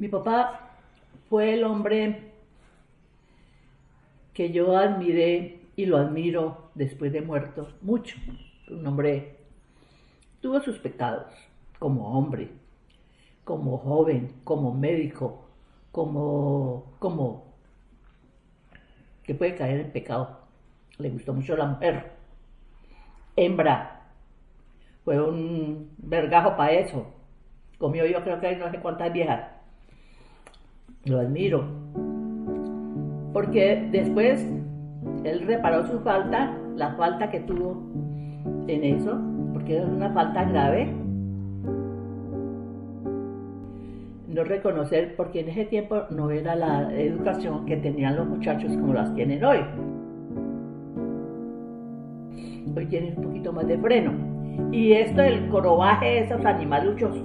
Mi papá fue el hombre que yo admiré y lo admiro después de muerto mucho. Un hombre tuvo sus pecados como hombre, como joven, como médico, como, como que puede caer en pecado. Le gustó mucho la mujer. Hembra. Fue un vergajo para eso. Comió yo creo que no sé cuántas viejas. Lo admiro. Porque después él reparó su falta, la falta que tuvo en eso, porque era una falta grave. No reconocer, porque en ese tiempo no era la educación que tenían los muchachos como las tienen hoy. Hoy tienen un poquito más de freno. Y esto del corobaje de esos animaluchos,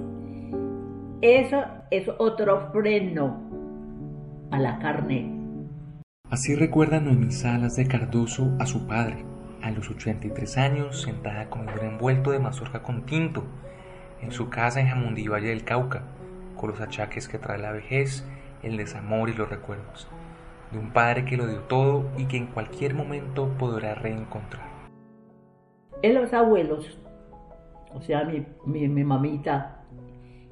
eso es otro freno a la carne. Así recuerda Noemí Salas de Cardoso a su padre, a los 83 años, sentada con un envuelto de mazorca con tinto, en su casa en Jamundí, Valle del Cauca, con los achaques que trae la vejez, el desamor y los recuerdos, de un padre que lo dio todo y que en cualquier momento podrá reencontrar. En los abuelos, o sea, mi, mi, mi mamita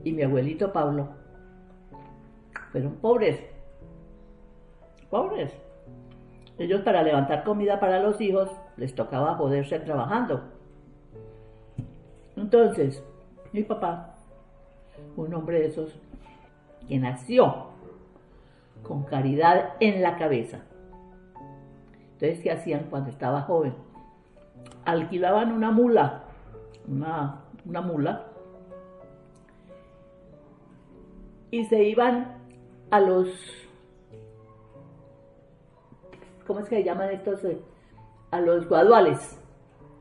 y mi abuelito Pablo, fueron pobres, pobres. Ellos para levantar comida para los hijos les tocaba joderse trabajando. Entonces, mi papá, un hombre de esos que nació con caridad en la cabeza. Entonces, ¿qué hacían cuando estaba joven? Alquilaban una mula, una, una mula, y se iban a los ¿cómo es que se llaman estos? Eh, a los guaduales,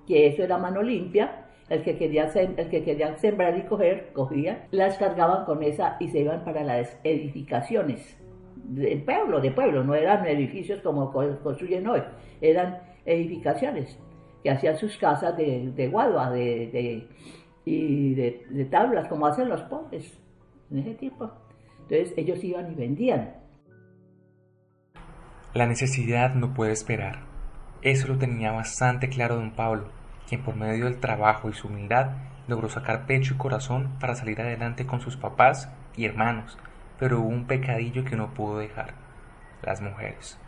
que eso era mano limpia, el que, quería el que quería sembrar y coger, cogía, las cargaban con esa y se iban para las edificaciones de pueblo, de pueblo, no eran edificios como construyen hoy, eran edificaciones que hacían sus casas de, de guadua de, y de, de tablas, como hacen los pobres en ese tiempo. Entonces ellos iban y vendían la necesidad no puede esperar. Eso lo tenía bastante claro don Pablo, quien por medio del trabajo y su humildad logró sacar pecho y corazón para salir adelante con sus papás y hermanos, pero hubo un pecadillo que no pudo dejar, las mujeres.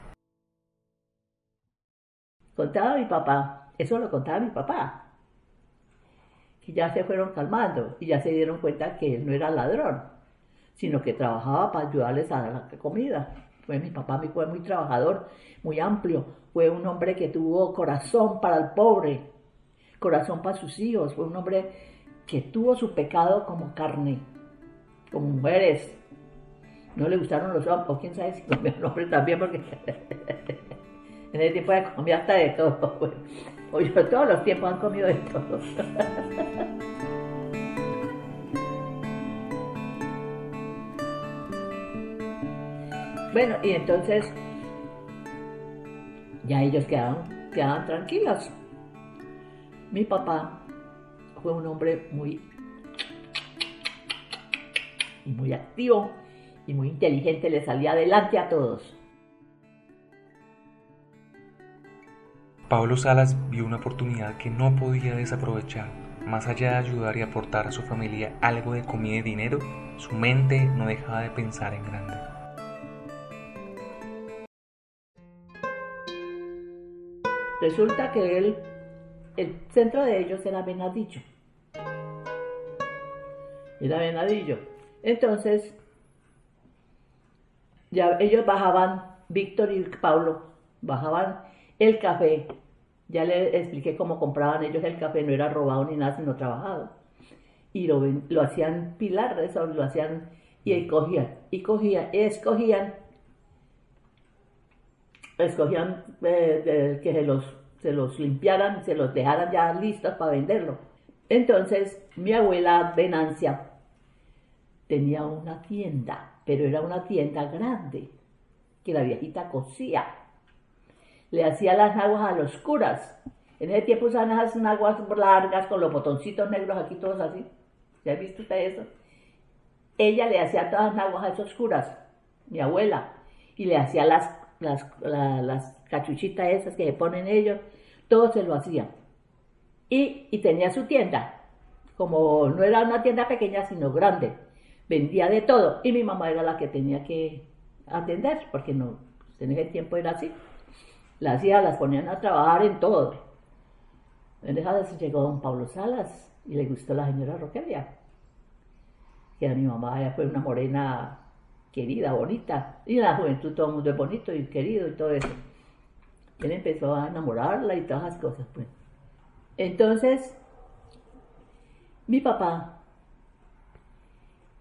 Contaba mi papá, eso lo contaba mi papá, que ya se fueron calmando y ya se dieron cuenta que él no era ladrón, sino que trabajaba para ayudarles a la comida. Fue mi papá, mi fue muy trabajador, muy amplio. Fue un hombre que tuvo corazón para el pobre, corazón para sus hijos. Fue un hombre que tuvo su pecado como carne, como mujeres. No le gustaron los hombres, o quién sabe si comía los hombres también, porque en ese tiempo comía hasta de todo. Oye, todos los tiempos han comido de todo. Bueno, y entonces ya ellos quedaban, quedaban tranquilos. Mi papá fue un hombre muy y muy activo y muy inteligente, le salía adelante a todos. Pablo Salas vio una oportunidad que no podía desaprovechar. Más allá de ayudar y aportar a su familia algo de comida y dinero, su mente no dejaba de pensar en grande. Resulta que el centro de ellos era Venadillo. Era Venadillo. Entonces, ya ellos bajaban, Víctor y Pablo, bajaban el café. Ya le expliqué cómo compraban ellos el café, no era robado ni nada, sino trabajado. Y lo, lo hacían pilar, eso lo hacían y cogían, y cogían, escogían escogían eh, que se los, se los limpiaran, se los dejaran ya listos para venderlo. Entonces mi abuela Venancia tenía una tienda, pero era una tienda grande, que la viejita cosía. Le hacía las aguas a los curas. En ese tiempo usaban esas aguas largas con los botoncitos negros aquí todos así. ¿Ya ha visto usted eso? ella le hacía todas las naguas oscuras, mi abuela, y le hacía las, las, las cachuchitas esas que se ponen ellos, todo se lo hacía. Y, y tenía su tienda, como no era una tienda pequeña, sino grande, vendía de todo, y mi mamá era la que tenía que atender, porque no, en ese tiempo era así. Las hacía, las ponían a trabajar en todo. En esa vez llegó don Pablo Salas y le gustó la señora Roquelia que a mi mamá ella fue una morena querida, bonita, y en la juventud todo el mundo es bonito y querido y todo eso. Él empezó a enamorarla y todas las cosas, pues. Entonces, mi papá,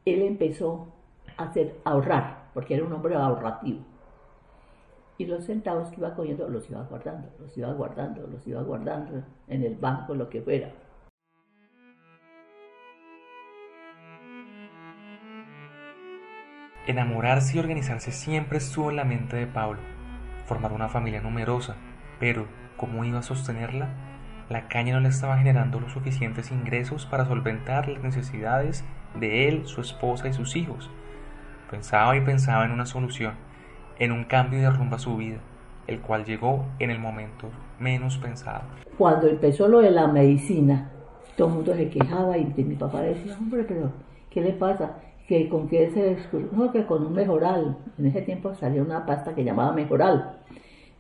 él empezó a hacer ahorrar, porque era un hombre ahorrativo. Y los centavos que iba cogiendo los iba guardando, los iba guardando, los iba guardando en el banco, lo que fuera. Enamorarse y organizarse siempre estuvo en la mente de Pablo. Formar una familia numerosa, pero ¿cómo iba a sostenerla? La caña no le estaba generando los suficientes ingresos para solventar las necesidades de él, su esposa y sus hijos. Pensaba y pensaba en una solución, en un cambio de rumbo a su vida, el cual llegó en el momento menos pensado. Cuando empezó lo de la medicina, todo el mundo se quejaba y mi papá decía, hombre, pero ¿qué le pasa? Que con qué se no, que con un mejoral. En ese tiempo salió una pasta que llamaba mejoral.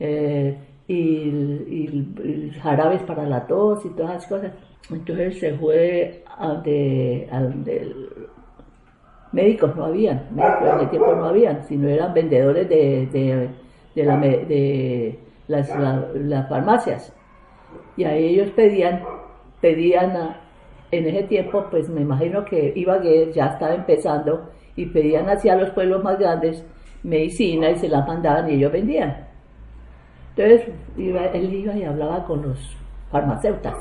Eh, y, jarabes para la tos y todas las cosas. Entonces se fue a donde, médicos no habían, médicos en ese tiempo no habían, sino eran vendedores de, de, la, de las, las, farmacias. Y a ellos pedían, pedían a, en ese tiempo, pues me imagino que Ibagué ya estaba empezando y pedían hacia los pueblos más grandes medicina y se la mandaban y ellos vendían. Entonces él iba y hablaba con los farmacéuticos.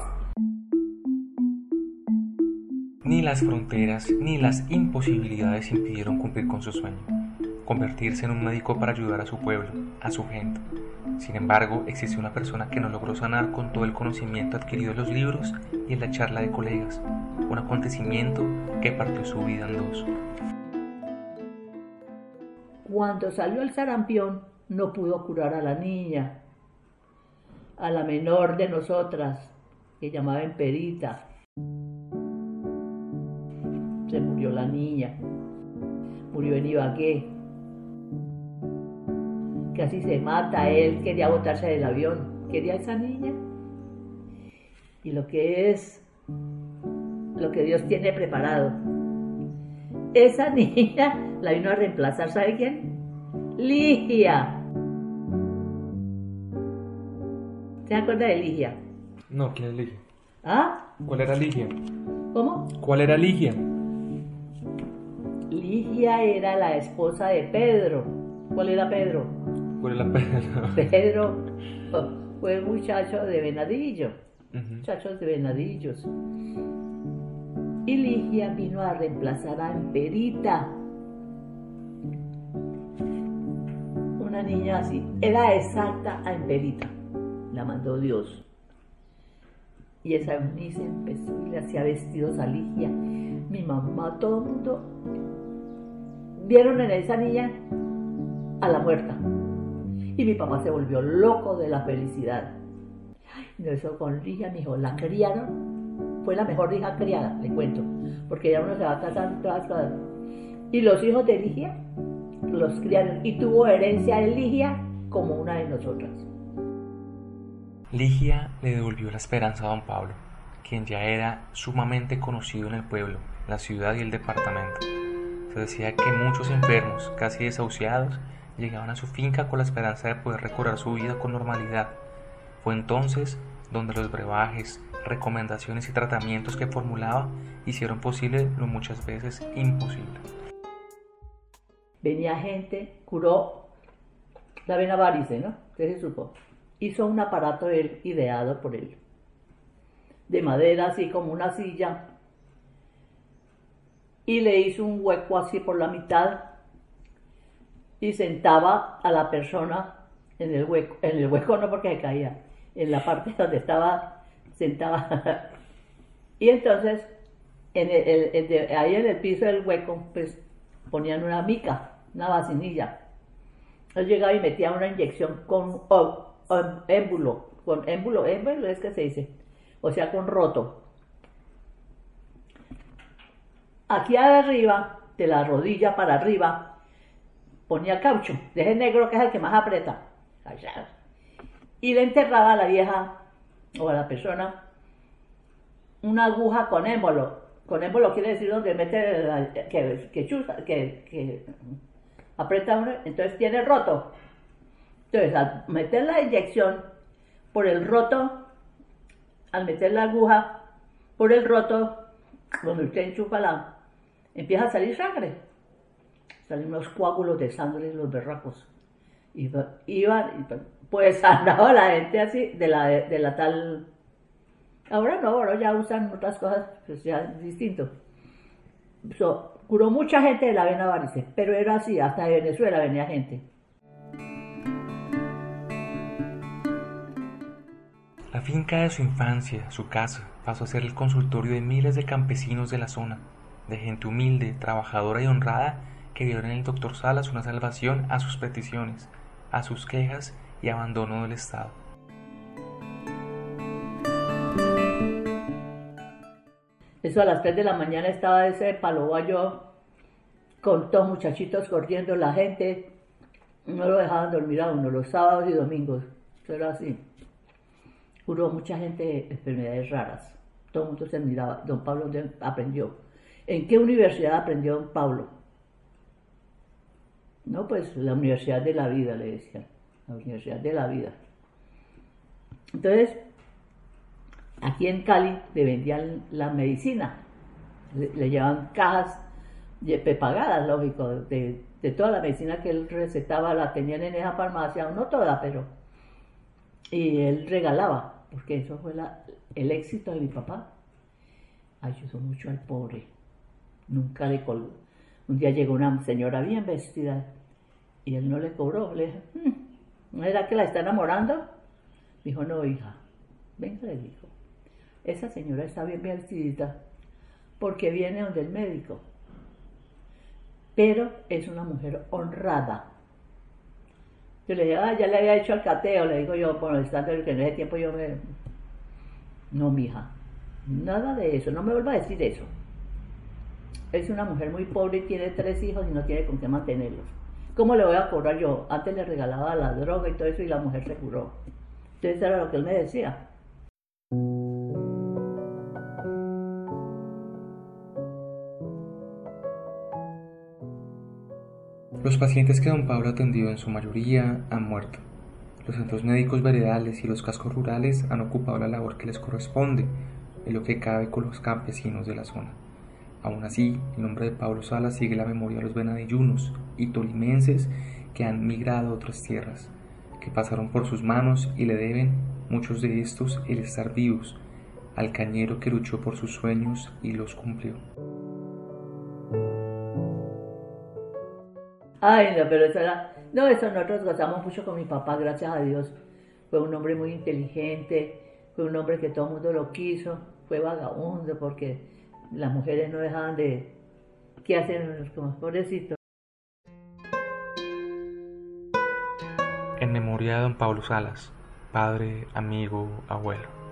Ni las fronteras ni las imposibilidades impidieron cumplir con su sueño, convertirse en un médico para ayudar a su pueblo, a su gente. Sin embargo, existe una persona que no logró sanar con todo el conocimiento adquirido en los libros y en la charla de colegas, un acontecimiento que partió su vida en dos. Cuando salió el sarampión, no pudo curar a la niña, a la menor de nosotras, que llamaba Perita. Se murió la niña, murió en Ibagué, casi se mata, él quería botarse del avión, quería a esa niña. Y lo que es, lo que Dios tiene preparado. Esa niña la vino a reemplazar, ¿sabe quién? Ligia. ¿Se acuerda de Ligia? No, ¿quién es Ligia? ¿Ah? ¿Cuál era Ligia? ¿Cómo? ¿Cuál era Ligia? Ligia era la esposa de Pedro. ¿Cuál era Pedro? Pedro fue un muchacho de Venadillo, muchachos de Venadillos. Y Ligia vino a reemplazar a Amperita, una niña así, era exacta a Amperita, la mandó Dios. Y esa niña empezó y le hacía vestidos a Ligia. Mi mamá, todo el mundo vieron en esa niña a la muerta. Y mi papá se volvió loco de la felicidad. Y eso con Ligia, mi hijo, la criaron. Fue la mejor hija criada, le cuento. Porque ya uno se va a casar todas cosas. Y los hijos de Ligia los criaron. Y tuvo herencia de Ligia como una de nosotras. Ligia le devolvió la esperanza a don Pablo, quien ya era sumamente conocido en el pueblo, la ciudad y el departamento. Se decía que muchos enfermos, casi desahuciados, llegaban a su finca con la esperanza de poder recobrar su vida con normalidad. Fue entonces donde los brebajes, recomendaciones y tratamientos que formulaba hicieron posible lo muchas veces imposible. Venía gente, curó la vena varice, ¿no? Usted se supo. Hizo un aparato él, ideado por él, de madera, así como una silla, y le hizo un hueco así por la mitad y sentaba a la persona en el hueco, en el hueco no porque se caía, en la parte donde estaba sentada. y entonces ahí en el piso del hueco, pues ponían una mica, una vacinilla. Él llegaba y metía una inyección con o- o- émbulo, con émbulo, émbulo es que se dice, o sea, con roto. Aquí arriba, de la rodilla para arriba, ponía caucho, de negro que es el que más aprieta. Y le enterraba a la vieja o a la persona una aguja con émbolo. Con émbolo quiere decir donde mete la- que, que que, que aprieta uno, entonces tiene roto. Entonces, al meter la inyección por el roto, al meter la aguja por el roto, donde usted enchufa la, empieza a salir sangre. Salen unos coágulos de sangre en los berracos. Va- iban, y pues andaba la gente así, de la, de la tal Ahora no, ahora ya usan otras cosas, pues ya es distinto. So, curó mucha gente de la vena varice, pero era así, hasta de Venezuela venía gente. La finca de su infancia, su casa, pasó a ser el consultorio de miles de campesinos de la zona, de gente humilde, trabajadora y honrada que vieron en el doctor Salas una salvación a sus peticiones, a sus quejas y abandono del Estado. Eso a las 3 de la mañana estaba ese palo guayo con todos muchachitos corriendo, la gente no lo dejaban dormir a uno los sábados y domingos. Eso era así. Curó mucha gente de enfermedades raras. Todo el mundo se admiraba. Don Pablo ¿dónde aprendió. ¿En qué universidad aprendió don Pablo? No, pues la Universidad de la Vida, le decían. La Universidad de la Vida. Entonces, aquí en Cali le vendían la medicina. Le, le llevaban cajas de- pagadas, lógico, de, de toda la medicina que él recetaba, la tenían en esa farmacia, no toda, pero. Y él regalaba, porque eso fue el éxito de mi papá. Ayudó mucho al pobre. Nunca le colgó. Un día llegó una señora bien vestida y él no le cobró. Le dije, "Mm, ¿no era que la está enamorando? Dijo, no, hija. Venga, le dijo. Esa señora está bien vestidita porque viene donde el médico. Pero es una mujer honrada. Yo le dije, ah, ya le había hecho al cateo, le digo yo, bueno, estando que en ese tiempo yo me... No, mija, nada de eso, no me vuelva a decir eso. Es una mujer muy pobre y tiene tres hijos y no tiene con qué mantenerlos. ¿Cómo le voy a cobrar yo? Antes le regalaba la droga y todo eso y la mujer se curó. Entonces era lo que él me decía. Los pacientes que don Pablo atendió en su mayoría han muerto. Los centros médicos veredales y los cascos rurales han ocupado la labor que les corresponde, en lo que cabe con los campesinos de la zona. Aún así, el nombre de Pablo Salas sigue la memoria de los venadillunos y tolimenses que han migrado a otras tierras, que pasaron por sus manos y le deben, muchos de estos, el estar vivos, al cañero que luchó por sus sueños y los cumplió. Ay, no, pero eso era... No, eso nosotros gozamos mucho con mi papá, gracias a Dios. Fue un hombre muy inteligente, fue un hombre que todo el mundo lo quiso, fue vagabundo porque las mujeres no dejaban de... ¿Qué hacen como pobrecitos? En memoria de don Pablo Salas, padre, amigo, abuelo.